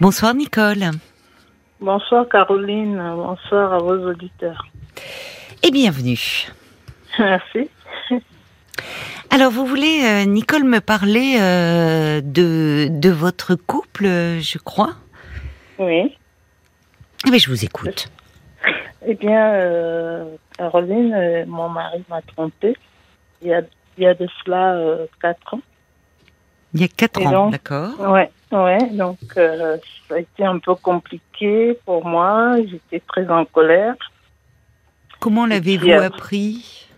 Bonsoir Nicole. Bonsoir Caroline, bonsoir à vos auditeurs. Et bienvenue. Merci. Alors vous voulez, euh, Nicole, me parler euh, de, de votre couple, je crois? Oui. Eh bien, je vous écoute. Eh bien, euh, Caroline, mon mari m'a trompée il y a, il y a de cela euh, quatre ans. Il y a quatre Et ans, donc- d'accord Ouais, ouais. Donc, euh, ça a été un peu compliqué pour moi. J'étais très en colère. Comment l'avez-vous appris?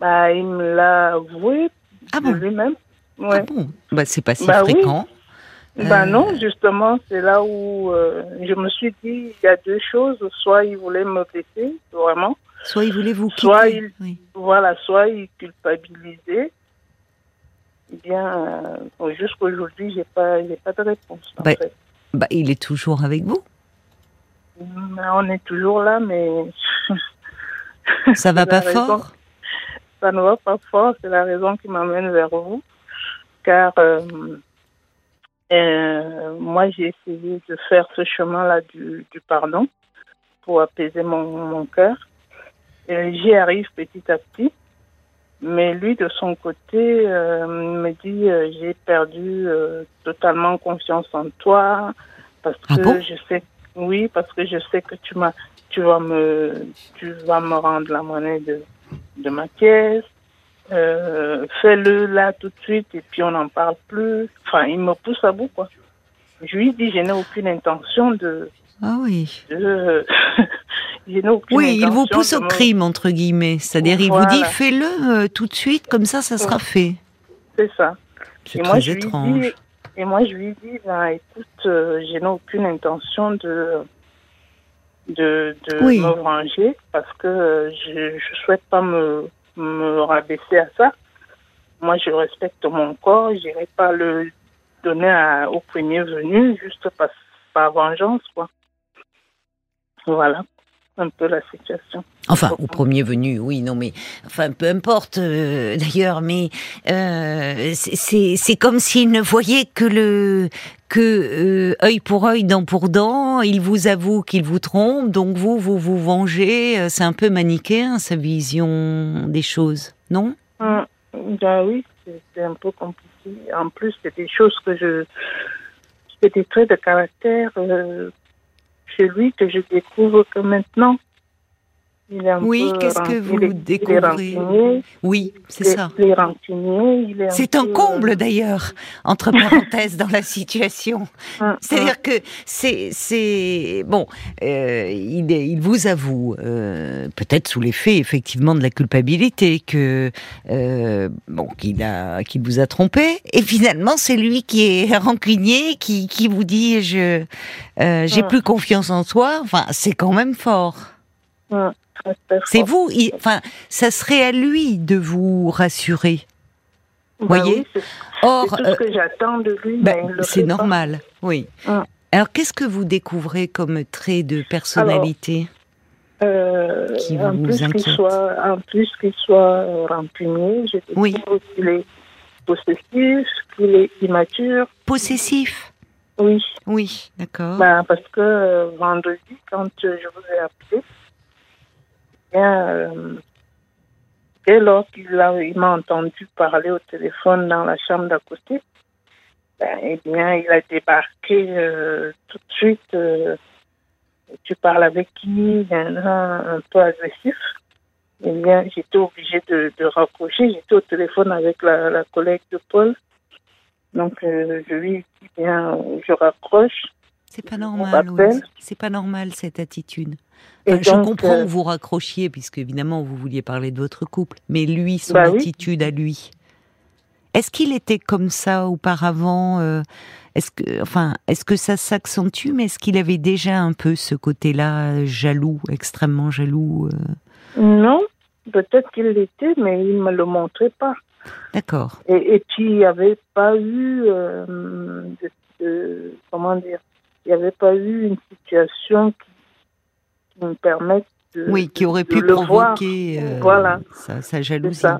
Bah, il me l'a avoué Ah bon? Lui-même. Ah Ouais. bon? Bah, c'est pas si Bah fréquent. Ben Euh, non, justement, c'est là où euh, je me suis dit, il y a deux choses. Soit il voulait me blesser, vraiment. Soit il voulait vous quitter. Soit il- oui. Voilà, soit il culpabilisait. Eh bien, euh, jusqu'aujourd'hui, j'ai pas, j'ai pas de réponse. en Bah, fait. Bah, il est toujours avec vous? Mais On est toujours là, mais Ça va pas raison. fort? Ça ne va pas fort. C'est la raison qui m'amène vers vous. Car euh, euh, moi, j'ai essayé de faire ce chemin-là du, du pardon pour apaiser mon, mon cœur. Et J'y arrive petit à petit. Mais lui, de son côté, euh, me dit euh, j'ai perdu euh, totalement confiance en toi parce Ah que bon? je sais, oui, parce que je sais que tu m'as, tu vas me, tu vas me rendre la monnaie de, de ma pièce. Euh, fais-le là tout de suite et puis on n'en parle plus. Enfin, il me pousse à bout quoi. Je lui dis je n'ai aucune intention de, Ah oui. de aucune Oui, il vous pousse au me- crime, entre guillemets. C'est-à-dire, il vous dit, fais-le euh, tout de suite, comme ça, ça sera fait. C'est ça. C'est Et très moi, étrange. dis, et moi, je lui dis, ben, écoute, euh, je n'ai aucune intention de, de, de Oui. me venger parce que euh, je ne souhaite pas me, me rabaisser à ça. Moi, je respecte mon corps, je n'irai pas le donner à- au premier venu juste par, par vengeance, quoi. Voilà, un peu la situation. Enfin, au premier venu, oui, non, mais enfin, peu importe euh, d'ailleurs, mais euh, c'est- comme s'il ne voyait que le que euh, œil pour œil, dent pour dent. Il vous avoue qu'il vous trompe, donc vous vous vous vengez. Euh, C'est un peu manichéen sa vision des choses, non? Hum, Ben oui, c'est c'est un peu compliqué. En plus, c'est des choses que je. C'est des traits de caractère euh, chez lui que je découvre que maintenant. Il est un Oui, qu'est-ce que vous il est- découvrez Oui, c'est ça. C'est un comble d'ailleurs, entre parenthèses, dans la situation. euh, hum, C'est-à-dire que c'est c'est bon, euh, il, est- il vous avoue, euh, peut-être sous l'effet effectivement de la culpabilité, que euh, bon qu'il a qu'il vous a trompé, et finalement c'est lui qui est rancunier, qui qui vous dit je euh, j'ai Mm. plus confiance en toi. Enfin, c'est quand même fort. C'est fort. vous, il- enfin, ça serait à lui de vous rassurer. Ben voyez oui, Or, c'est tout ce que j'attends de lui. Mais il le c'est fait pas. normal, oui. Hum. Alors, qu'est-ce que vous découvrez comme trait de personnalité Euh, qui en vous plus qu'il soit, en plus qu'il soit rancunier, je découvre Oui. qu'il est possessif, qu'il est immature. Possessif Oui, Oui, d'accord. ben, parce que euh, vendredi, quand euh, je vous ai appelé, euh, dès lors qu'il m'a entendu parler au téléphone dans la chambre d'à côté, ben, eh bien, il a débarqué euh, tout de suite. euh, tu parles avec qui Il y en a un peu agressif. Eh bien, j'étais obligée de, de raccrocher. J'étais au téléphone avec la, la collègue de Paul. Donc, je lui dis bien, je raccroche. C'est pas normal, oui. m'appelle. C'est pas normal cette attitude. Je comprends euh, que vous raccrochiez, puisque évidemment vous vouliez parler de votre couple, mais lui, son Bah oui. attitude à lui. Est-ce qu'il était comme ça auparavant euh, Est-ce que, enfin, est-ce que ça s'accentue, mais est-ce qu'il avait déjà un peu ce côté-là euh, jaloux, extrêmement jaloux Non, peut-être qu'il l'était, mais il ne me le montrait pas. D'accord. Et, et puis, il n'y avait pas eu, euh, de, de- comment dire, il n'y avait pas eu une situation qui, qui me permette de, Oui, qui aurait pu provoquer euh, Voilà. sa, jalousie. ça.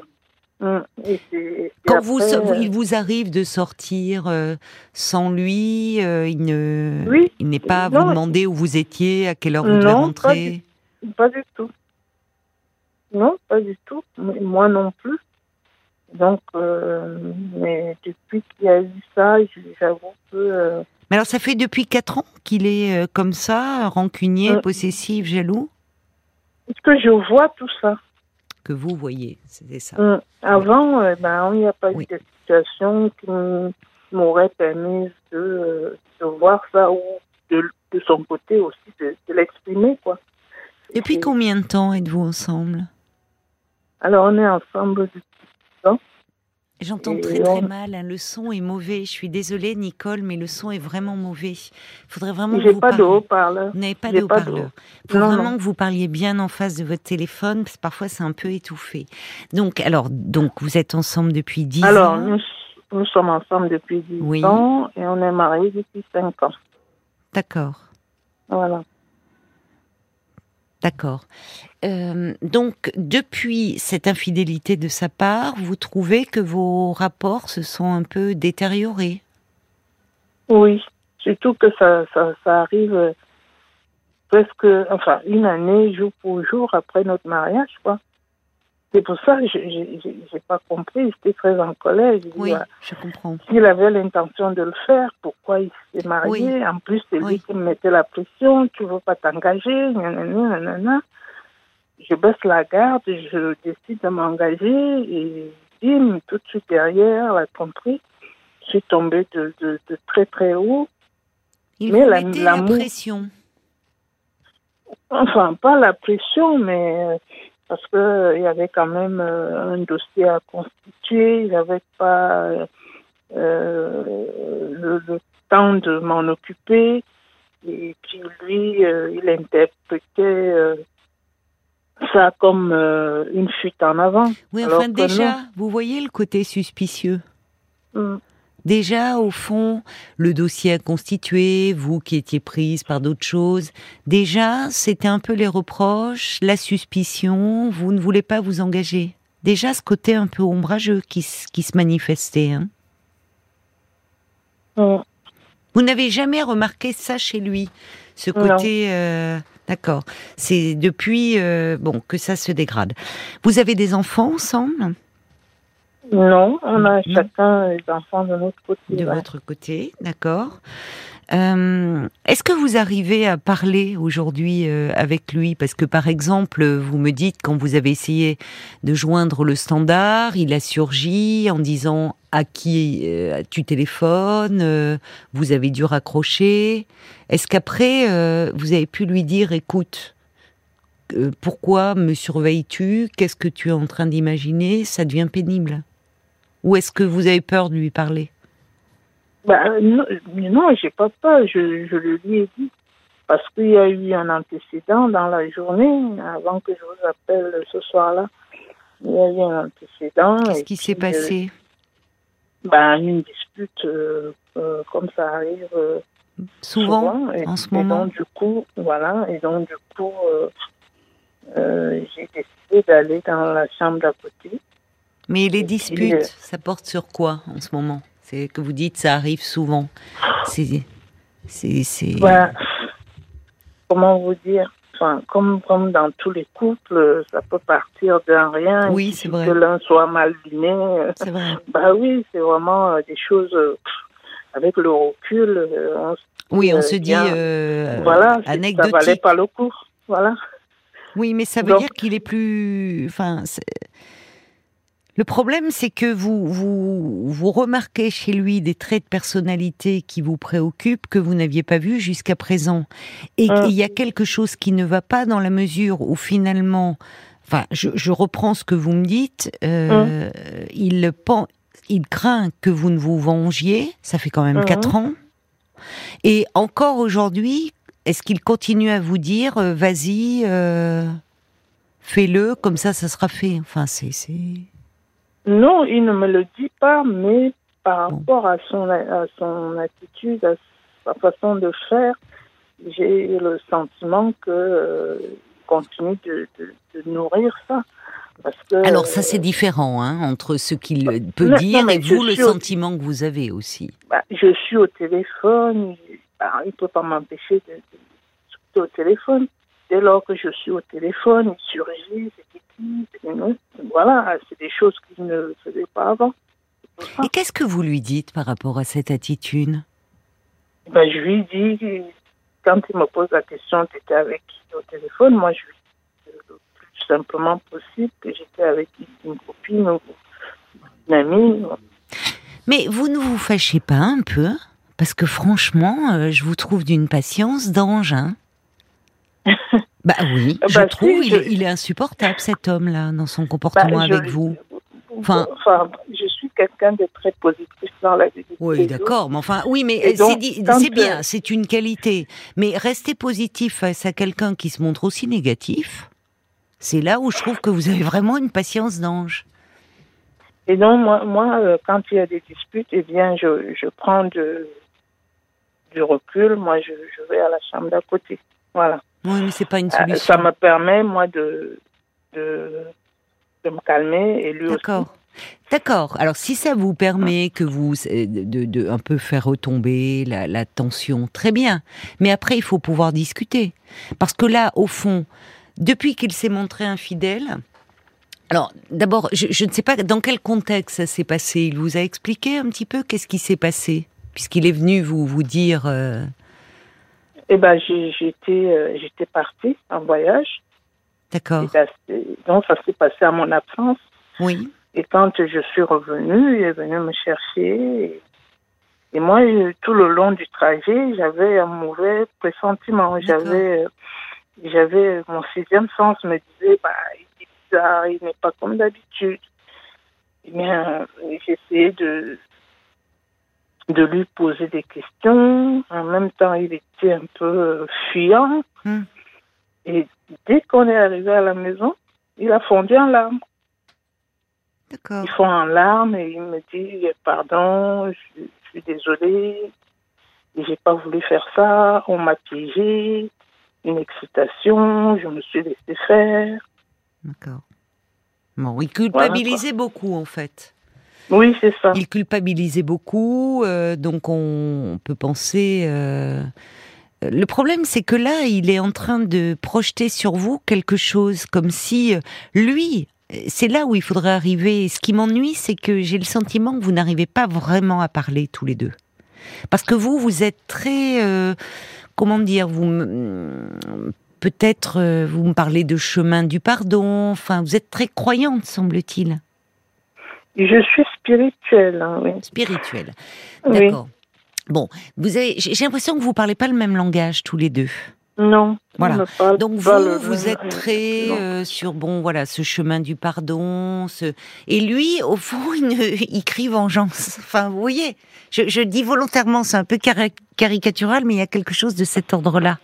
Mm. Et c'est- et Quand après, vous, euh, il vous arrive de sortir euh, sans lui, euh, il ne, Oui. il n'est pas à vous demander où vous étiez, à quelle heure vous devez pas rentrer. Pas du tout. Non, pas du tout. Moi non plus. Donc, euh, mais depuis qu'il y a eu ça, j'avoue que euh, Mais alors, ça fait depuis quatre ans qu'il est euh, comme ça, rancunier, possessif, jaloux, est-ce que je vois tout ça que vous voyez, c'était ça. Avant, ben, il n'y a pas Oui. eu de situation qui m'aurait permis de, de voir ça ou de, de son côté aussi de, de l'exprimer, quoi. Depuis Et- combien de temps êtes-vous ensemble? Alors, on est ensemble J'entends très très on- mal, hein, le son est mauvais. Je suis désolée, Nicole, mais le son est vraiment mauvais. Il faudrait vraiment que vous pas de haut-parleur. Vous n'avez pas de haut-parleur. haut- Il faut Non, vraiment non. que vous parliez bien en face de votre téléphone, parce que parfois c'est un peu étouffé. Donc, alors, donc vous êtes ensemble depuis 10 Alors, ans. nous, nous sommes ensemble depuis 10 Oui. ans et on est mariés depuis 5 ans. D'accord, Voilà. D'accord. Euh, donc, depuis cette infidélité de sa part, vous trouvez que vos rapports se sont un peu détériorés? Oui, surtout que ça, ça, ça arrive euh, presque, enfin, une année, jour pour jour après notre mariage, quoi. C'est pour ça que je n'ai pas compris, j'étais très en colère. Oui, voilà, je comprends. S'il avait l'intention de le faire, pourquoi il s'est marié? Oui. En plus, c'est lui Oui. qui me mettait la pression, tu veux pas t'engager, nanana, nanana. Je baisse la garde, je décide de m'engager et bim, tout de suite derrière, la compris. Je suis tombée de, de, de très très haut. Il Mais la- pression. Enfin, pas la pression, mais euh, parce que euh, il y avait quand même euh, un dossier à constituer, il n'avait pas euh, le, le temps de m'en occuper. Et puis lui, il interprétait ça comme une fuite en avant. Oui, enfin déjà, vous voyez le côté suspicieux. Mm. Déjà, au fond, le dossier à constituer, vous qui étiez prise par d'autres choses, déjà, c'était un peu les reproches, la suspicion, vous ne voulez pas vous engager. Déjà, ce côté un peu ombrageux qui, qui se manifestait. hein. Vous n'avez jamais remarqué ça chez lui, ce côté. euh, D'accord. C'est depuis euh, bon que ça se dégrade. Vous avez des enfants ensemble? Non, on a chacun les enfants de notre côté. de votre côté, d'accord. Euh, Est-ce que vous arrivez à parler aujourd'hui euh, avec lui? Parce que par exemple, vous me dites quand vous avez essayé de joindre le standard, il a surgi en disant à qui euh, tu téléphones, vous avez dû raccrocher. Est-ce qu'après vous avez pu lui dire, écoute, pourquoi me surveilles-tu? Qu'est-ce que tu es en train d'imaginer Ça devient pénible. Ou est-ce que vous avez peur de lui parler? Bah, non, non j'ai pas peur, je, je le lui ai dit. Parce qu'il y a eu un antécédent dans la journée, avant que je vous appelle ce soir-là. Il y a eu un antécédent. Qu'est-ce qui s'est euh, passé? bah, Une dispute, euh, euh, comme ça arrive euh, souvent, et, en ce et moment? donc, du coup, voilà. Et donc, du coup, euh, euh, j'ai décidé d'aller dans la chambre d'à côté. Mais les disputes, euh, ça porte sur quoi en ce moment? C'est que vous dites ça arrive souvent. C'est, c'est, c'est. Bah, comment vous dire? Enfin, comme, comme dans tous les couples, ça peut partir d'un rien. Oui, c'est vrai. Que l'un soit mal euh, C'est vrai. Bah oui, c'est vraiment euh, des choses euh, avec le recul. euh, on, se- Oui, on euh, se dit euh, voilà, c'est- ça valait anecdotique. pas le coup. Voilà. Oui, mais ça veut Donc- dire qu'il est plus. Enfin, le problème, c'est que vous, vous vous remarquez chez lui des traits de personnalité qui vous préoccupent que vous n'aviez pas vus jusqu'à présent, et Hum. il y a quelque chose qui ne va pas dans la mesure où finalement, enfin, je, je reprends ce que vous me dites. euh, Il pen- il craint que vous ne vous vengiez. Ça fait quand même Mhm. quatre ans. Et encore aujourd'hui, est-ce qu'il continue à vous dire, euh, vas-y, euh, fais-le, comme ça, ça sera fait Enfin, c'est. Non, il ne me le dit pas, mais par rapport à son, à son attitude, à sa façon de faire, j'ai le sentiment que euh, continue de, de, de nourrir ça. Parce que, Alors ça c'est différent hein, entre ce qu'il peut non, dire non, et vous le au- sentiment que vous avez aussi. bah, je suis au téléphone, bah, il ne peut pas m'empêcher de, de au téléphone. Dès lors que je suis au téléphone, il surgit. Voilà, c'est des choses qu'il ne faisait pas avant. Et qu'est-ce que vous lui dites par rapport à cette attitude? Ben, je lui dis, quand il me pose la question, tu étais avec qui au téléphone? Moi, je lui dis le plus simplement possible que j'étais avec une copine ou une amie. Mais vous ne vous fâchez pas un peu? Parce que franchement, euh, je vous trouve d'une patience d'ange. hein. bah oui, Bah je si, trouve il, je- est, il est insupportable cet homme-là dans son comportement Ben, je- avec vous. Enfin, Enfin- je suis quelqu'un de très positif dans la vie. Oui, d'accord, mais enfin, oui, mais euh, c'est bien, euh, c'est une qualité. Mais rester positif face à quelqu'un qui se montre aussi négatif, c'est là où je trouve que vous avez vraiment une patience d'ange. Et donc, moi, moi euh, quand il y a des disputes, eh bien, je, je prends de, du recul. Moi, je, je vais à la chambre d'à côté. Voilà. Oui, mais c'est pas une Euh, solution. ça me permet, moi, de, de, de me calmer et lui aussi. D'accord. D'accord. Alors, si ça vous permet que vous euh, de, de un peu faire retomber la, la tension, très bien. Mais après, il faut pouvoir discuter, parce que là, au fond, depuis qu'il s'est montré infidèle, alors d'abord, je, je ne sais pas dans quel contexte ça s'est passé. Il vous a expliqué un petit peu qu'est-ce qui s'est passé, puisqu'il est venu vous vous dire. euh, Eh ben, j'étais, euh, j'étais partie en voyage. D'accord. Ben, donc, ça s'est passé à mon absence. Oui. Et quand je suis revenue, il est venu me chercher. Et, et moi, tout le long du trajet, j'avais un mauvais pressentiment. J'avais, euh, j'avais mon sixième sens me disait, bah, il est bizarre, il n'est pas comme d'habitude. Eh bien, j'essayais de de lui poser des questions. En même temps, il était un peu euh, fuyant. Hmm. Et dès qu'on est arrivé à la maison, il a fondu en larmes. D'accord. Il fond en larmes et il me dit pardon, je, je suis désolé, j'ai pas voulu faire ça, on m'a piégé, une excitation, je me suis laissé faire. D'accord. Bon, il culpabilisait beaucoup en fait. Oui, c'est ça. Il culpabilisait beaucoup, euh, donc on, on peut penser. euh, Le problème, c'est que là, il est en train de projeter sur vous quelque chose, comme si euh, lui. C'est là où il faudrait arriver. Ce qui m'ennuie, c'est que j'ai le sentiment que vous n'arrivez pas vraiment à parler tous les deux, parce que vous, vous êtes très, euh, comment dire, vous peut-être euh, vous me parlez de chemin du pardon. Enfin, vous êtes très croyante, semble-t-il, Je suis hein, oui. spirituelle. Oui. D'accord. Bon, vous avez, j'ai l'impression que vous parlez pas le même langage tous les deux. Non. Voilà. Donc vous, le- vous êtes très euh, sur bon, voilà, ce chemin du pardon. Ce... Et lui, au fond, il, ne- il crie vengeance. Enfin, vous voyez, je, je dis volontairement, c'est un peu cari- caricatural, mais il y a quelque chose de cet ordre-là.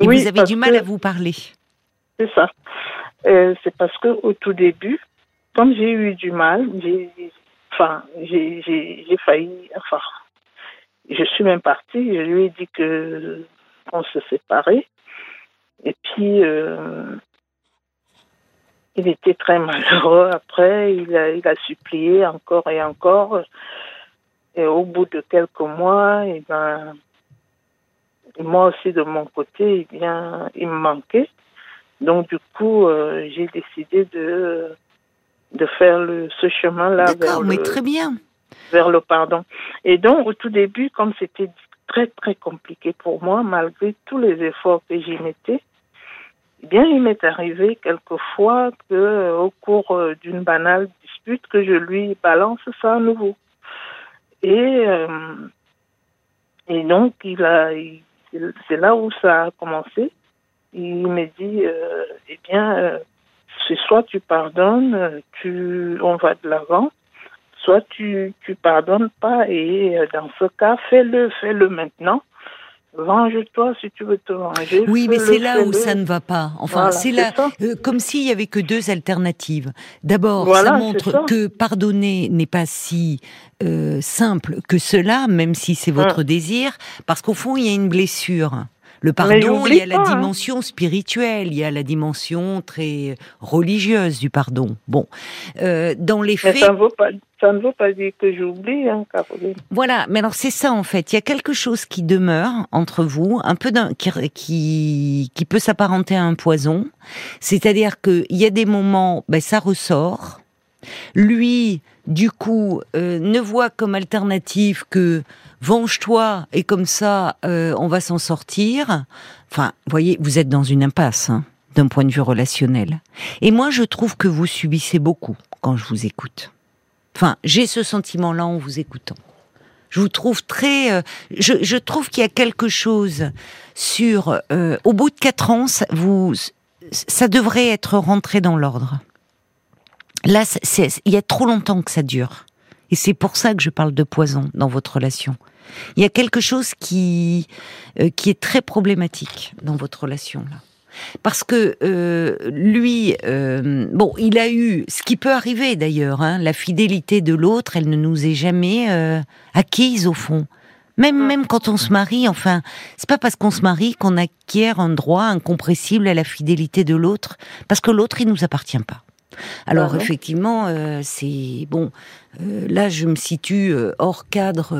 Et Oui, vous avez du mal que- à vous parler. C'est ça. Euh, c'est parce que au tout début, comme j'ai eu du mal, j'ai, enfin, j'ai, failli, enfin, je suis même partie. Je lui ai dit que qu'on se séparait. Et puis, euh, il était très malheureux. Après, il a, il a supplié encore et encore. Et au bout de quelques mois, et ben, et moi aussi de mon côté, eh bien, il me manquait. Donc du coup, euh, j'ai décidé de de faire le, ce chemin-là vers D'accord, mais le, très bien. vers le pardon. Et donc au tout début, comme c'était très très compliqué pour moi, malgré tous les efforts que j'y mettais, eh bien il m'est arrivé quelquefois que euh, au cours euh, d'une banale dispute que je lui balance ça à nouveau. Et euh, et donc il a il- c'est là où ça a commencé. Il me dit, euh, eh bien, euh, c'est soit tu pardonnes, tu, on va de l'avant, soit tu, tu pardonnes pas. Et euh, dans ce cas, fais-le, fais-le maintenant. Venge-toi si tu veux te venger. Oui, mais c'est là où ça ne va pas. Enfin, Voilà, c'est là, euh, comme s'il y avait que deux alternatives. D'abord, Voilà, ça montre ça. que pardonner n'est pas si euh, simple que cela, même si c'est votre Hum. désir, parce qu'au fond, il y a une blessure. Le pardon, il y a la hein. dimension spirituelle, il y a la dimension très religieuse du pardon. Bon, euh, dans les faits. Ça ne, veut pas, ça ne veut pas dire que j'oublie, hein, Caroline. Voilà, mais alors c'est ça en fait. Il y a quelque chose qui demeure entre vous, un peu d'un, qui, qui, qui peut s'apparenter à un poison. C'est-à-dire qu'il y a des moments, ben, ça ressort. Lui, du coup, euh, ne voit comme alternative que venge-toi et comme ça, euh, on va s'en sortir. Enfin, voyez, vous êtes dans une impasse hein, d'un point de vue relationnel. Et moi, je trouve que vous subissez beaucoup quand je vous écoute. Enfin, j'ai ce sentiment-là en vous écoutant. Je vous trouve très. Euh, je, trouve qu'il y a quelque chose sur. au bout de quatre ans, vous, ça devrait être rentré dans l'ordre. Là, il y a trop longtemps que ça dure. Et c'est pour ça que je parle de poison dans votre relation. Il y a quelque chose qui, euh, qui est très problématique dans votre relation là. Parce que euh, lui, euh, bon, il a eu ce qui peut arriver d'ailleurs. Hein, la fidélité de l'autre, elle ne nous est jamais acquise au fond. Même même quand on se marie, enfin, c'est pas parce qu'on se marie qu'on acquiert un droit incompressible à la fidélité de l'autre, parce que l'autre il nous appartient pas. Alors effectivement, euh, c'est bon. Euh, là, je me situe euh, hors cadre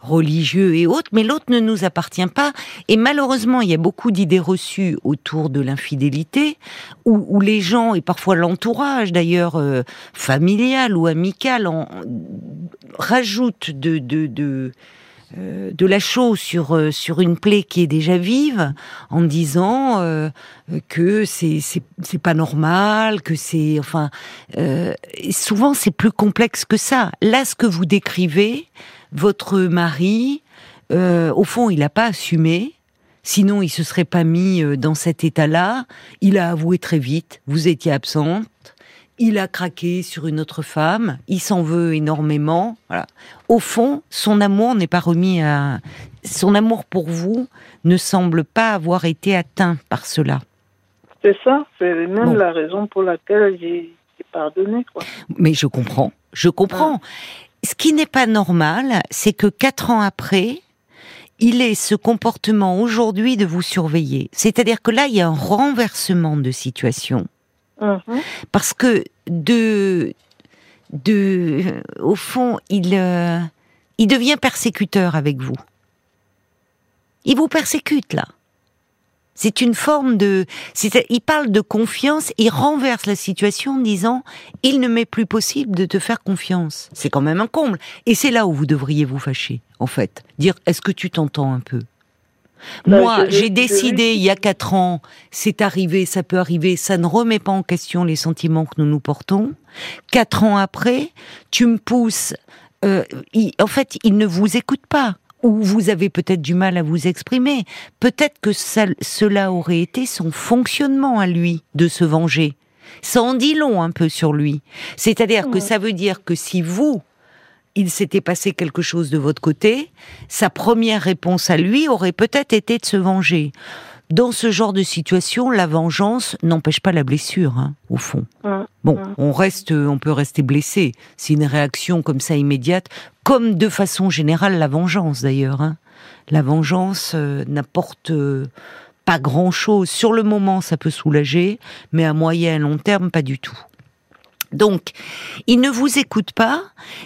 religieux et autres, mais l'autre ne nous appartient pas. Et malheureusement, il y a beaucoup d'idées reçues autour de l'infidélité, où, les gens et parfois l'entourage, d'ailleurs familial ou amical, en, rajoutent de, de euh, de la chose sur euh, sur une plaie qui est déjà vive en disant euh, que c'est c'est pas normal que c'est enfin souvent c'est plus complexe que ça là ce que vous décrivez votre mari au fond il n'a pas assumé Sinon, il se serait pas mis dans cet état-là. Il a avoué très vite. Vous étiez absente il a craqué sur une autre femme, il s'en veut énormément. Voilà. Au fond, son amour n'est pas remis à. Son amour pour vous ne semble pas avoir été atteint par cela. C'est ça, c'est même la raison pour laquelle j'ai pardonné. Quoi. Mais je comprends, je comprends. Ce qui n'est pas normal, c'est que quatre ans après, il ait ce comportement aujourd'hui de vous surveiller. C'est-à-dire que là, il y a un renversement de situation Mhm. Parce que de, au fond, il, euh, il devient persécuteur avec vous. Il vous persécute là. C'est une forme de, il parle de confiance, il renverse la situation en disant, il ne m'est plus possible de te faire confiance. C'est quand même un comble. Et c'est là où vous devriez vous fâcher, en fait. Dire, est-ce que tu t'entends un peu? Bah, Moi, j'ai décidé il y a quatre ans, c'est arrivé, ça peut arriver, ça ne remet pas en question les sentiments que nous nous portons. Quatre ans après, tu me pousses. Euh, en fait, il ne vous écoute pas. Ou vous avez peut-être du mal à vous exprimer. Peut-être que cela aurait été son fonctionnement à lui de se venger. Ça en dit long un peu sur lui. C'est-à-dire que ça veut dire que si vous, il s'était passé quelque chose de votre côté, sa première réponse à lui aurait peut-être été de se venger. Dans ce genre de situation, la vengeance n'empêche pas la blessure, hein, au fond. Bon, on reste, on peut rester blessé. C'est une réaction comme ça immédiate, comme de façon générale la vengeance d'ailleurs. Hein. La vengeance euh, n'apporte euh, pas grand-chose. Sur le moment, ça peut soulager, mais à moyen et long terme, pas du tout. Donc, il ne vous écoute pas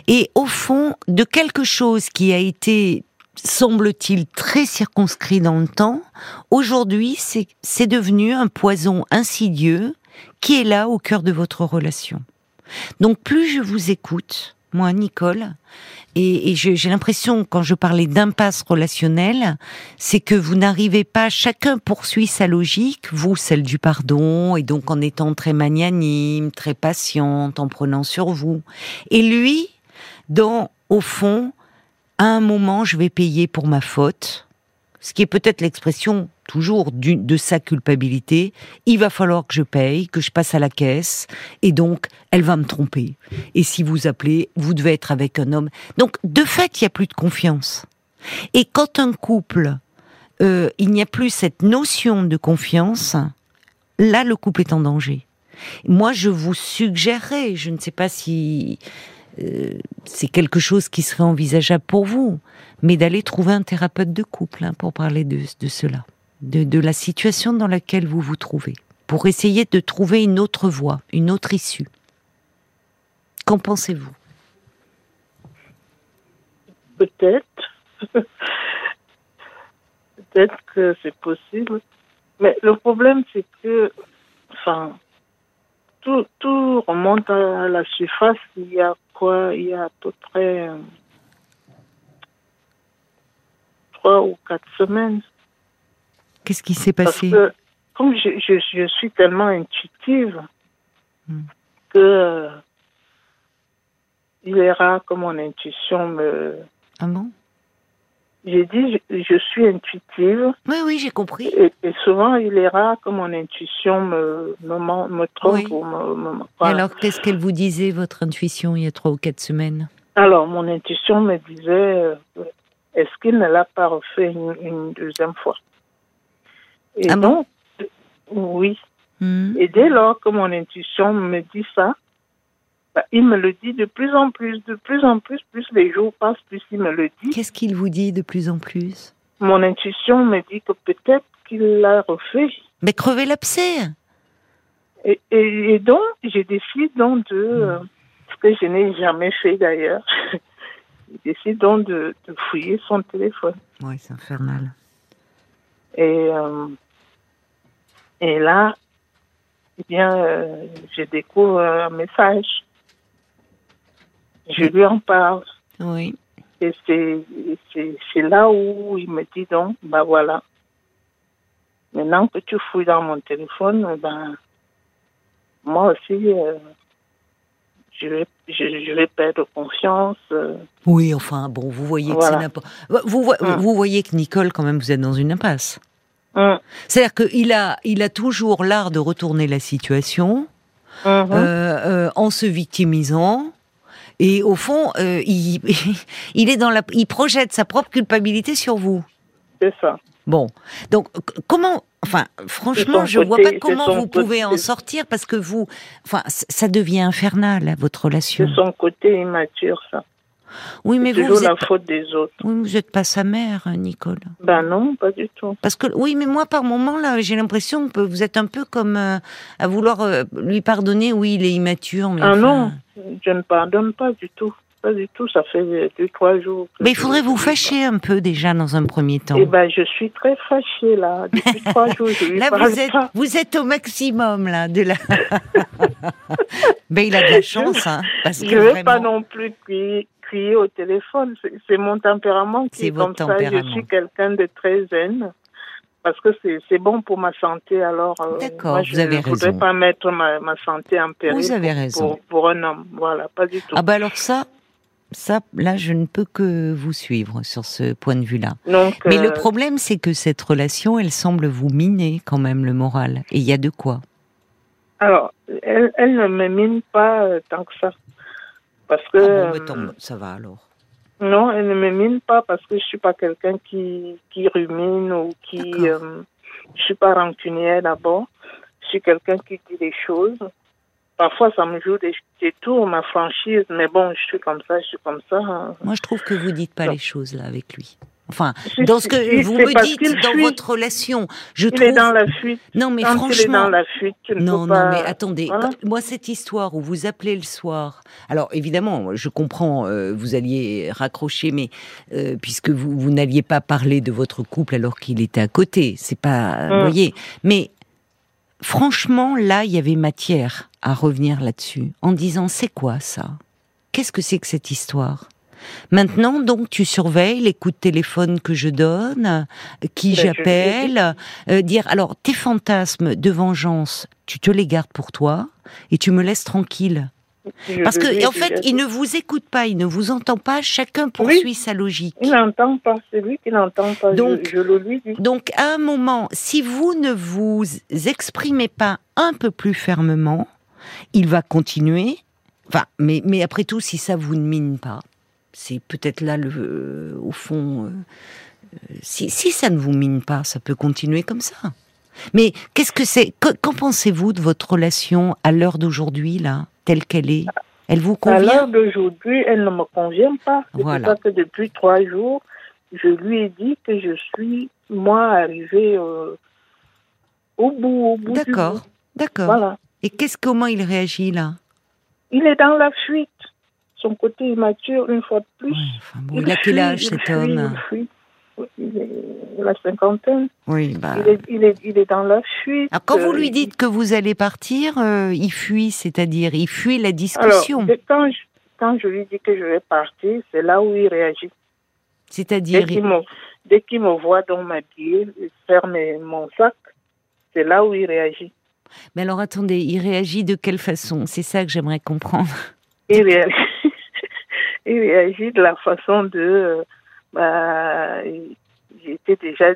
et au fond de quelque chose qui a été semble-t-il très circonscrit dans le temps, aujourd'hui c'est devenu un poison insidieux qui est là au cœur de votre relation. Donc plus je vous écoute, moi Nicole, et, j'ai l'impression, quand je parlais d'impasse relationnelle, c'est que vous n'arrivez pas, chacun poursuit sa logique, vous celle du pardon, et donc en étant très magnanime, très patiente, en prenant sur vous. Et lui, dans, au fond, à un moment, je vais payer pour ma faute, ce qui est peut-être l'expression toujours de sa culpabilité, il va falloir que je paye, que je passe à la caisse, et donc elle va me tromper. Et si vous appelez, vous devez être avec un homme. Donc de fait, il n'y a plus de confiance. Et quand un couple, euh, il n'y a plus cette notion de confiance, là le couple est en danger. Moi, je vous suggérerais, je ne sais pas si euh, c'est quelque chose qui serait envisageable pour vous, mais d'aller trouver un thérapeute de couple hein, pour parler de, de cela, de, de la situation dans laquelle vous vous trouvez, pour essayer de trouver une autre voie, une autre issue. Qu'en pensez-vous? Peut-être. Peut-être que c'est possible. Mais le problème, c'est que, enfin, tout, tout remonte à la surface il y a quoi Il y a à peu près euh, trois ou quatre semaines. Qu'est-ce qui s'est passé? que, comme je, je, je suis tellement intuitive Hmm. que euh, il est rare que mon intuition me. Ah bon? J'ai dit, je, je suis intuitive Oui, oui, j'ai compris. et, et souvent il est rare que mon intuition me, me, me trompe Oui. ou me. me- voilà. Alors, qu'est-ce qu'elle vous disait, votre intuition, il y a trois ou quatre semaines? Alors, mon intuition me disait, euh, est-ce qu'il ne l'a pas refait une, une deuxième fois? Et Ah bon? donc, oui. Hmm. Et dès lors que mon intuition me dit ça, bah, il me le dit de plus en plus, de plus en plus, plus les jours passent, plus il me le dit. Qu'est-ce qu'il vous dit de plus en plus? Mon intuition me dit que peut-être qu'il l'a refait. Mais crevez l'abcès Et, et, et donc, je décide donc de, euh, ce que je n'ai jamais fait d'ailleurs, je décide donc de, de fouiller son téléphone. Oui, c'est infernal. Et, euh, et là, eh bien, euh, je découvre un message. Je lui en parle. Oui. Et c'est, là où il me dit donc, bah voilà. Maintenant que tu fouilles dans mon téléphone, ben, moi aussi, euh, je, vais, je, je vais perdre confiance. euh. Oui, enfin, bon, vous voyez que c'est n'importe... Vous, vo- Hum. vous voyez que Nicole, quand même, vous êtes dans une impasse. Hum, C'est-à-dire qu'il a, il a toujours l'art de retourner la situation mhm. euh, euh, en se victimisant. Et au fond, euh, il, il est dans la, il projette sa propre culpabilité sur vous. c'est ça. Bon, donc comment, enfin, franchement, je vois côté- pas comment vous pouvez en sortir parce que vous, enfin, ça devient infernal votre relation. C'est son côté immature, ça. Oui, mais c'est vous, toujours vous la êtes, faute des autres. oui, vous êtes pas sa mère, Nicole. Ben non, pas du tout. Parce que oui, mais moi par moment là, j'ai l'impression que vous êtes un peu comme euh, à vouloir euh, lui pardonner. Oui, il est immature, mais Ah enfin- non, je ne pardonne pas du tout. Pas du tout, ça fait deux, trois jours. Mais il je- faudrait vous fâcher un peu déjà dans un premier temps. Eh ben, je suis très fâchée, là. Depuis trois jours, je lui Là, parle vous êtes, pas. vous êtes au maximum là de la. ben, il a de la chance, hein, parce que Je ne vais pas vraiment- non plus crier au téléphone. C'est- mon tempérament qui C'est est comme ça. Je suis quelqu'un de très zen. Parce que c'est bon pour ma santé, alors euh, D'accord, je vous avez ne voudrais raison. pas mettre ma, ma santé en péril Vous avez pour, raison. Pour, pour un homme. Voilà, pas du tout. Ah bah alors ça, ça, là, je ne peux que vous suivre sur ce point de vue-là. Mais euh, le problème, c'est que cette relation, elle semble vous miner quand même le moral. Et il y a de quoi? Alors, elle, elle ne me mine pas euh, tant que ça. Parce que. Ah bon, euh, ça va alors. non, elle ne me mine pas parce que je suis pas quelqu'un qui, qui rumine ou qui. Euh, je suis pas rancunière d'abord. Je suis quelqu'un qui dit les choses. Parfois, ça me joue des, des tours, ma franchise, mais bon, je suis comme ça, je suis comme ça. hein. Moi, je trouve que vous dites pas les choses là avec lui. Enfin, Si, dans ce que si, vous me dites dans fuit. votre relation, je Il trouve. est dans la fuite. Non, mais Quand il est franchement. dans la fuite, tu ne Non, peux pas. non, mais attendez. Voilà. quand- moi, cette histoire où vous appelez le soir. Alors, évidemment, je comprends, euh, vous alliez raccrocher, mais euh, puisque vous, vous n'alliez pas parler de votre couple alors qu'il était à côté, c'est pas, vous Mm. voyez. Mais franchement, là, il y avait matière à revenir là-dessus, en disant, c'est quoi ça? Qu'est-ce que c'est que cette histoire? Maintenant, donc, tu surveilles les coups de téléphone que je donne, euh, qui Ben, je j'appelle, euh, dire alors tes fantasmes de vengeance, tu te les gardes pour toi et tu me laisses tranquille. Je Parce que en fait, il ne vous écoute pas, il ne vous entend pas. Chacun poursuit sa logique. Il n'entend pas, c'est lui qui n'entend pas. Donc- je, je le lui dis. Donc, à un moment, si vous ne vous exprimez pas un peu plus fermement, il va continuer. Enfin, mais, mais après tout, si ça vous ne mine pas, c'est peut-être là, le, euh, au fond, euh, euh, si, si ça ne vous mine pas, ça peut continuer comme ça. Mais qu'est-ce que c'est que- Qu'en pensez-vous de votre relation à l'heure d'aujourd'hui, là, telle qu'elle est? Elle vous À convient? l'heure d'aujourd'hui, elle ne me convient pas. C'est Voilà. pour ça que depuis trois jours, je lui ai dit que je suis, moi, arrivée euh, au bout, au bout. D'accord, d'accord. Voilà. Et qu'est-ce comment il réagit là? Il est dans la fuite. Son côté immature, une fois de plus. Ouais, enfin, bon, Il a quel âge cet fuit, homme il fuit. Oui, Il est la cinquantaine. Oui, bah. Il, est, il, est, il est dans la fuite. Alors, quand vous Euh, lui dites que vous allez partir, euh, il fuit, c'est-à-dire il fuit la Alors, discussion. c'est quand je, quand je lui dis que je vais partir, c'est là où il réagit. Dès C'est-à-dire, qu'il me, dès qu'il me voit dans ma pied, faire mon sac, c'est là où il réagit. mais alors attendez, il réagit de quelle façon? C'est ça que j'aimerais comprendre. Il réagit, il réagit de la façon de... euh, bah, été déjà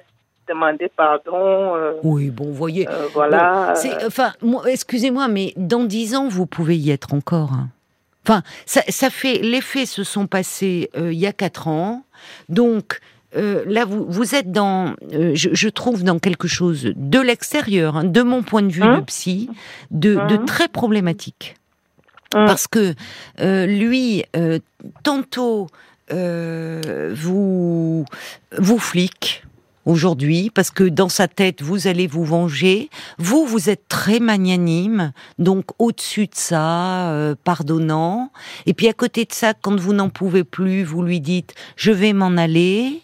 demandé pardon. euh, Oui, bon, vous voyez. euh, voilà. Bon, enfin, moi, excusez-moi, mais dans dix ans, vous pouvez y être encore. hein. Enfin, ça, ça fait. Les faits se sont passés euh, il y a quatre ans, donc. là, vous, vous êtes dans, je, je trouve, dans quelque chose de l'extérieur, hein, de mon point de vue Hein de psy, de, de Mhm. très problématique. Hum. Parce que euh, lui, euh, tantôt, euh, vous, vous flique aujourd'hui, parce que dans sa tête, vous allez vous venger. Vous, vous êtes très magnanime, donc au-dessus de ça, pardonnant. Et puis à côté de ça, quand vous n'en pouvez plus, vous lui dites, je vais m'en aller.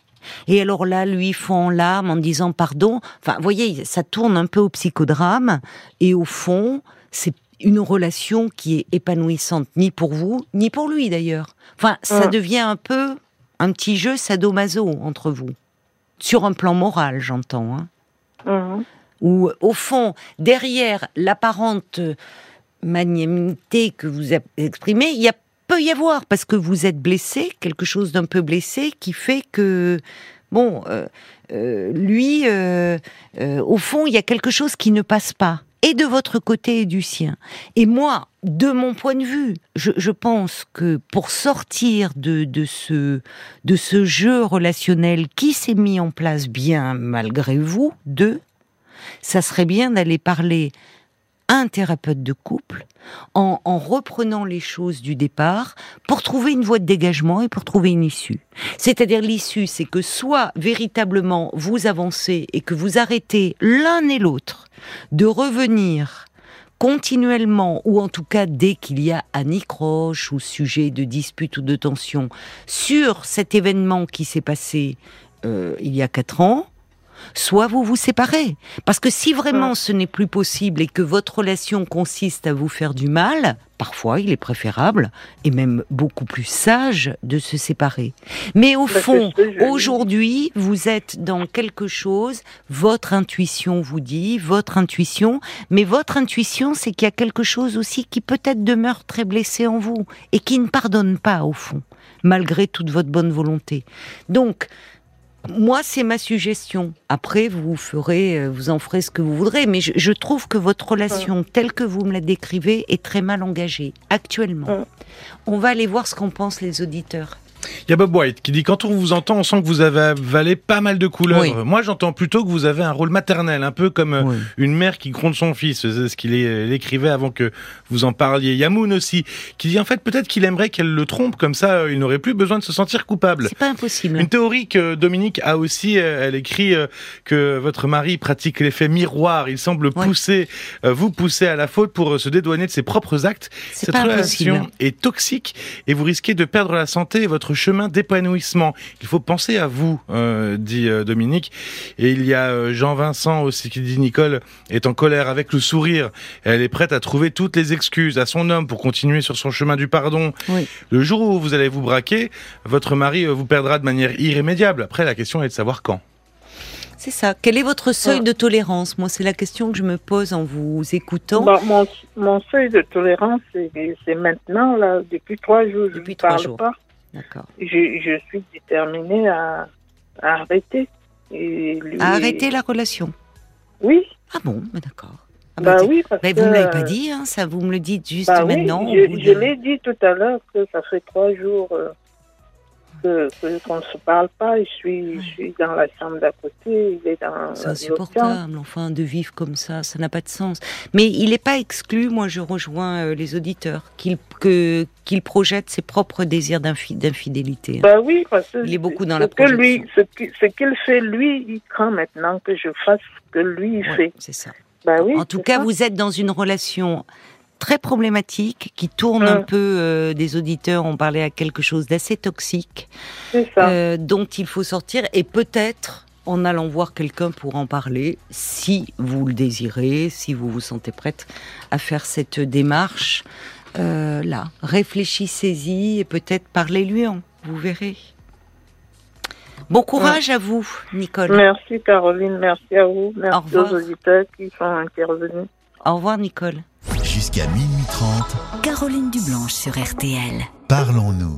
Et alors là, lui fond en larmes en disant pardon. Enfin, vous voyez, ça tourne un peu au psychodrame. Et au fond, c'est une relation qui est épanouissante ni pour vous, ni pour lui d'ailleurs. Enfin, ça devient un peu un petit jeu sadomaso entre vous. Sur un plan moral, j'entends. Hein Mhm. où, au fond, derrière l'apparente magnanimité que vous avez exprimée, il y a, peut y avoir, parce que vous êtes blessé, quelque chose d'un peu blessé, qui fait que, bon, euh, euh, lui, euh, au fond, il y a quelque chose qui ne passe pas, et de votre côté et du sien. Et moi, de mon point de vue, je, je pense que pour sortir de, de, ce, de ce jeu relationnel qui s'est mis en place bien malgré vous, deux, ça serait bien d'aller parler un thérapeute de couple en, en reprenant les choses du départ pour trouver une voie de dégagement et pour trouver une issue. C'est-à-dire l'issue, c'est que soit véritablement vous avancez et que vous arrêtez l'un et l'autre de revenir continuellement, ou en tout cas dès qu'il y a anicroche ou sujet de dispute ou de tension, sur cet événement qui s'est passé euh, il y a quatre ans, soit vous vous séparez. Parce que si vraiment ce n'est plus possible et que votre relation consiste à vous faire du mal, parfois il est préférable et même beaucoup plus sage de se séparer. Mais au Bah, fond, aujourd'hui, vous êtes dans quelque chose, votre intuition vous dit, votre intuition, mais votre intuition, c'est qu'il y a quelque chose aussi qui peut-être demeure très blessé en vous et qui ne pardonne pas au fond, malgré toute votre bonne volonté. Donc, moi, c'est ma suggestion. Après, vous ferez, euh, vous en ferez ce que vous voudrez, mais je, je trouve que votre relation, telle que vous me la décrivez, est très mal engagée actuellement. Ouais. On va aller voir ce qu'en pensent les auditeurs. Il y a Bob White qui dit quand on vous entend, on sent que vous avez avalé pas mal de couleurs. Oui. Moi, j'entends plutôt que vous avez un rôle maternel, un peu comme euh, Oui. une mère qui gronde son fils. C'est ce qu'il il écrivait avant que vous en parliez. Yamoun aussi, qui dit en fait peut-être qu'il aimerait qu'elle le trompe, comme ça euh, il n'aurait plus besoin de se sentir coupable. C'est pas impossible. Une théorie que Dominique a aussi, euh, elle écrit euh, que votre mari pratique l'effet miroir. Il semble pousser, euh, vous pousser à la faute pour euh, se dédouaner de ses propres actes. Cette relation impossible. est toxique et vous risquez de perdre la santé et votre chemin d'épanouissement. Il faut penser à vous, euh, dit euh, Dominique. Et il y a euh, Jean-Vincent aussi qui dit Nicole est en colère avec le sourire. Elle est prête à trouver toutes les excuses à son homme pour continuer sur son chemin du pardon. Oui. Le jour où vous allez vous braquer, votre mari euh, vous perdra de manière irrémédiable. Après, la question est de savoir quand. C'est ça. Quel est votre seuil Ouais. de tolérance? Moi, c'est la question que je me pose en vous écoutant. Bon, mon, mon seuil de tolérance, c'est maintenant, là, depuis trois jours. Je Depuis ne trois parle jours. pas. D'accord. Je, je suis déterminée à, à arrêter. Et lui- À arrêter la relation. Oui, Ah bon, mais d'accord. Ah bah bah, oui, parce mais que... vous me l'avez pas dit, hein, ça. Vous me le dites juste Bah oui, maintenant. au je, l'ai dit tout à l'heure que ça fait trois jours. euh, que que- qu'on ne se parle pas. Je suis, je suis dans la chambre d'à côté, il est dans C'est insupportable, enfin, de vivre comme ça, ça n'a pas de sens. Mais il n'est pas exclu, moi je rejoins euh, les auditeurs, qu'il que- qu'il projette ses propres désirs d'infi- d'infidélité. Bah oui, parce que Il est beaucoup dans la que lui, projection. ce qui- ce qu'il fait, lui, il craint maintenant que je fasse ce que lui Ouais, fait. c'est ça. Bah oui. en tout cas, ça. vous êtes dans une relation très problématique qui tourne un peu euh, des auditeurs ont parlé à quelque chose d'assez toxique ça. euh, dont il faut sortir et peut-être en allant voir quelqu'un pour en parler si vous le désirez, si vous vous sentez prête à faire cette démarche euh, là. Réfléchissez-y et peut-être parlez-lui en, vous verrez. Bon courage à vous, Nicole. Merci Caroline, merci à vous, merci aux auditeurs qui sont intervenus. Au revoir, Nicole. Jusqu'à minuit 30, Caroline Dublanche sur RTL. parlons-nous.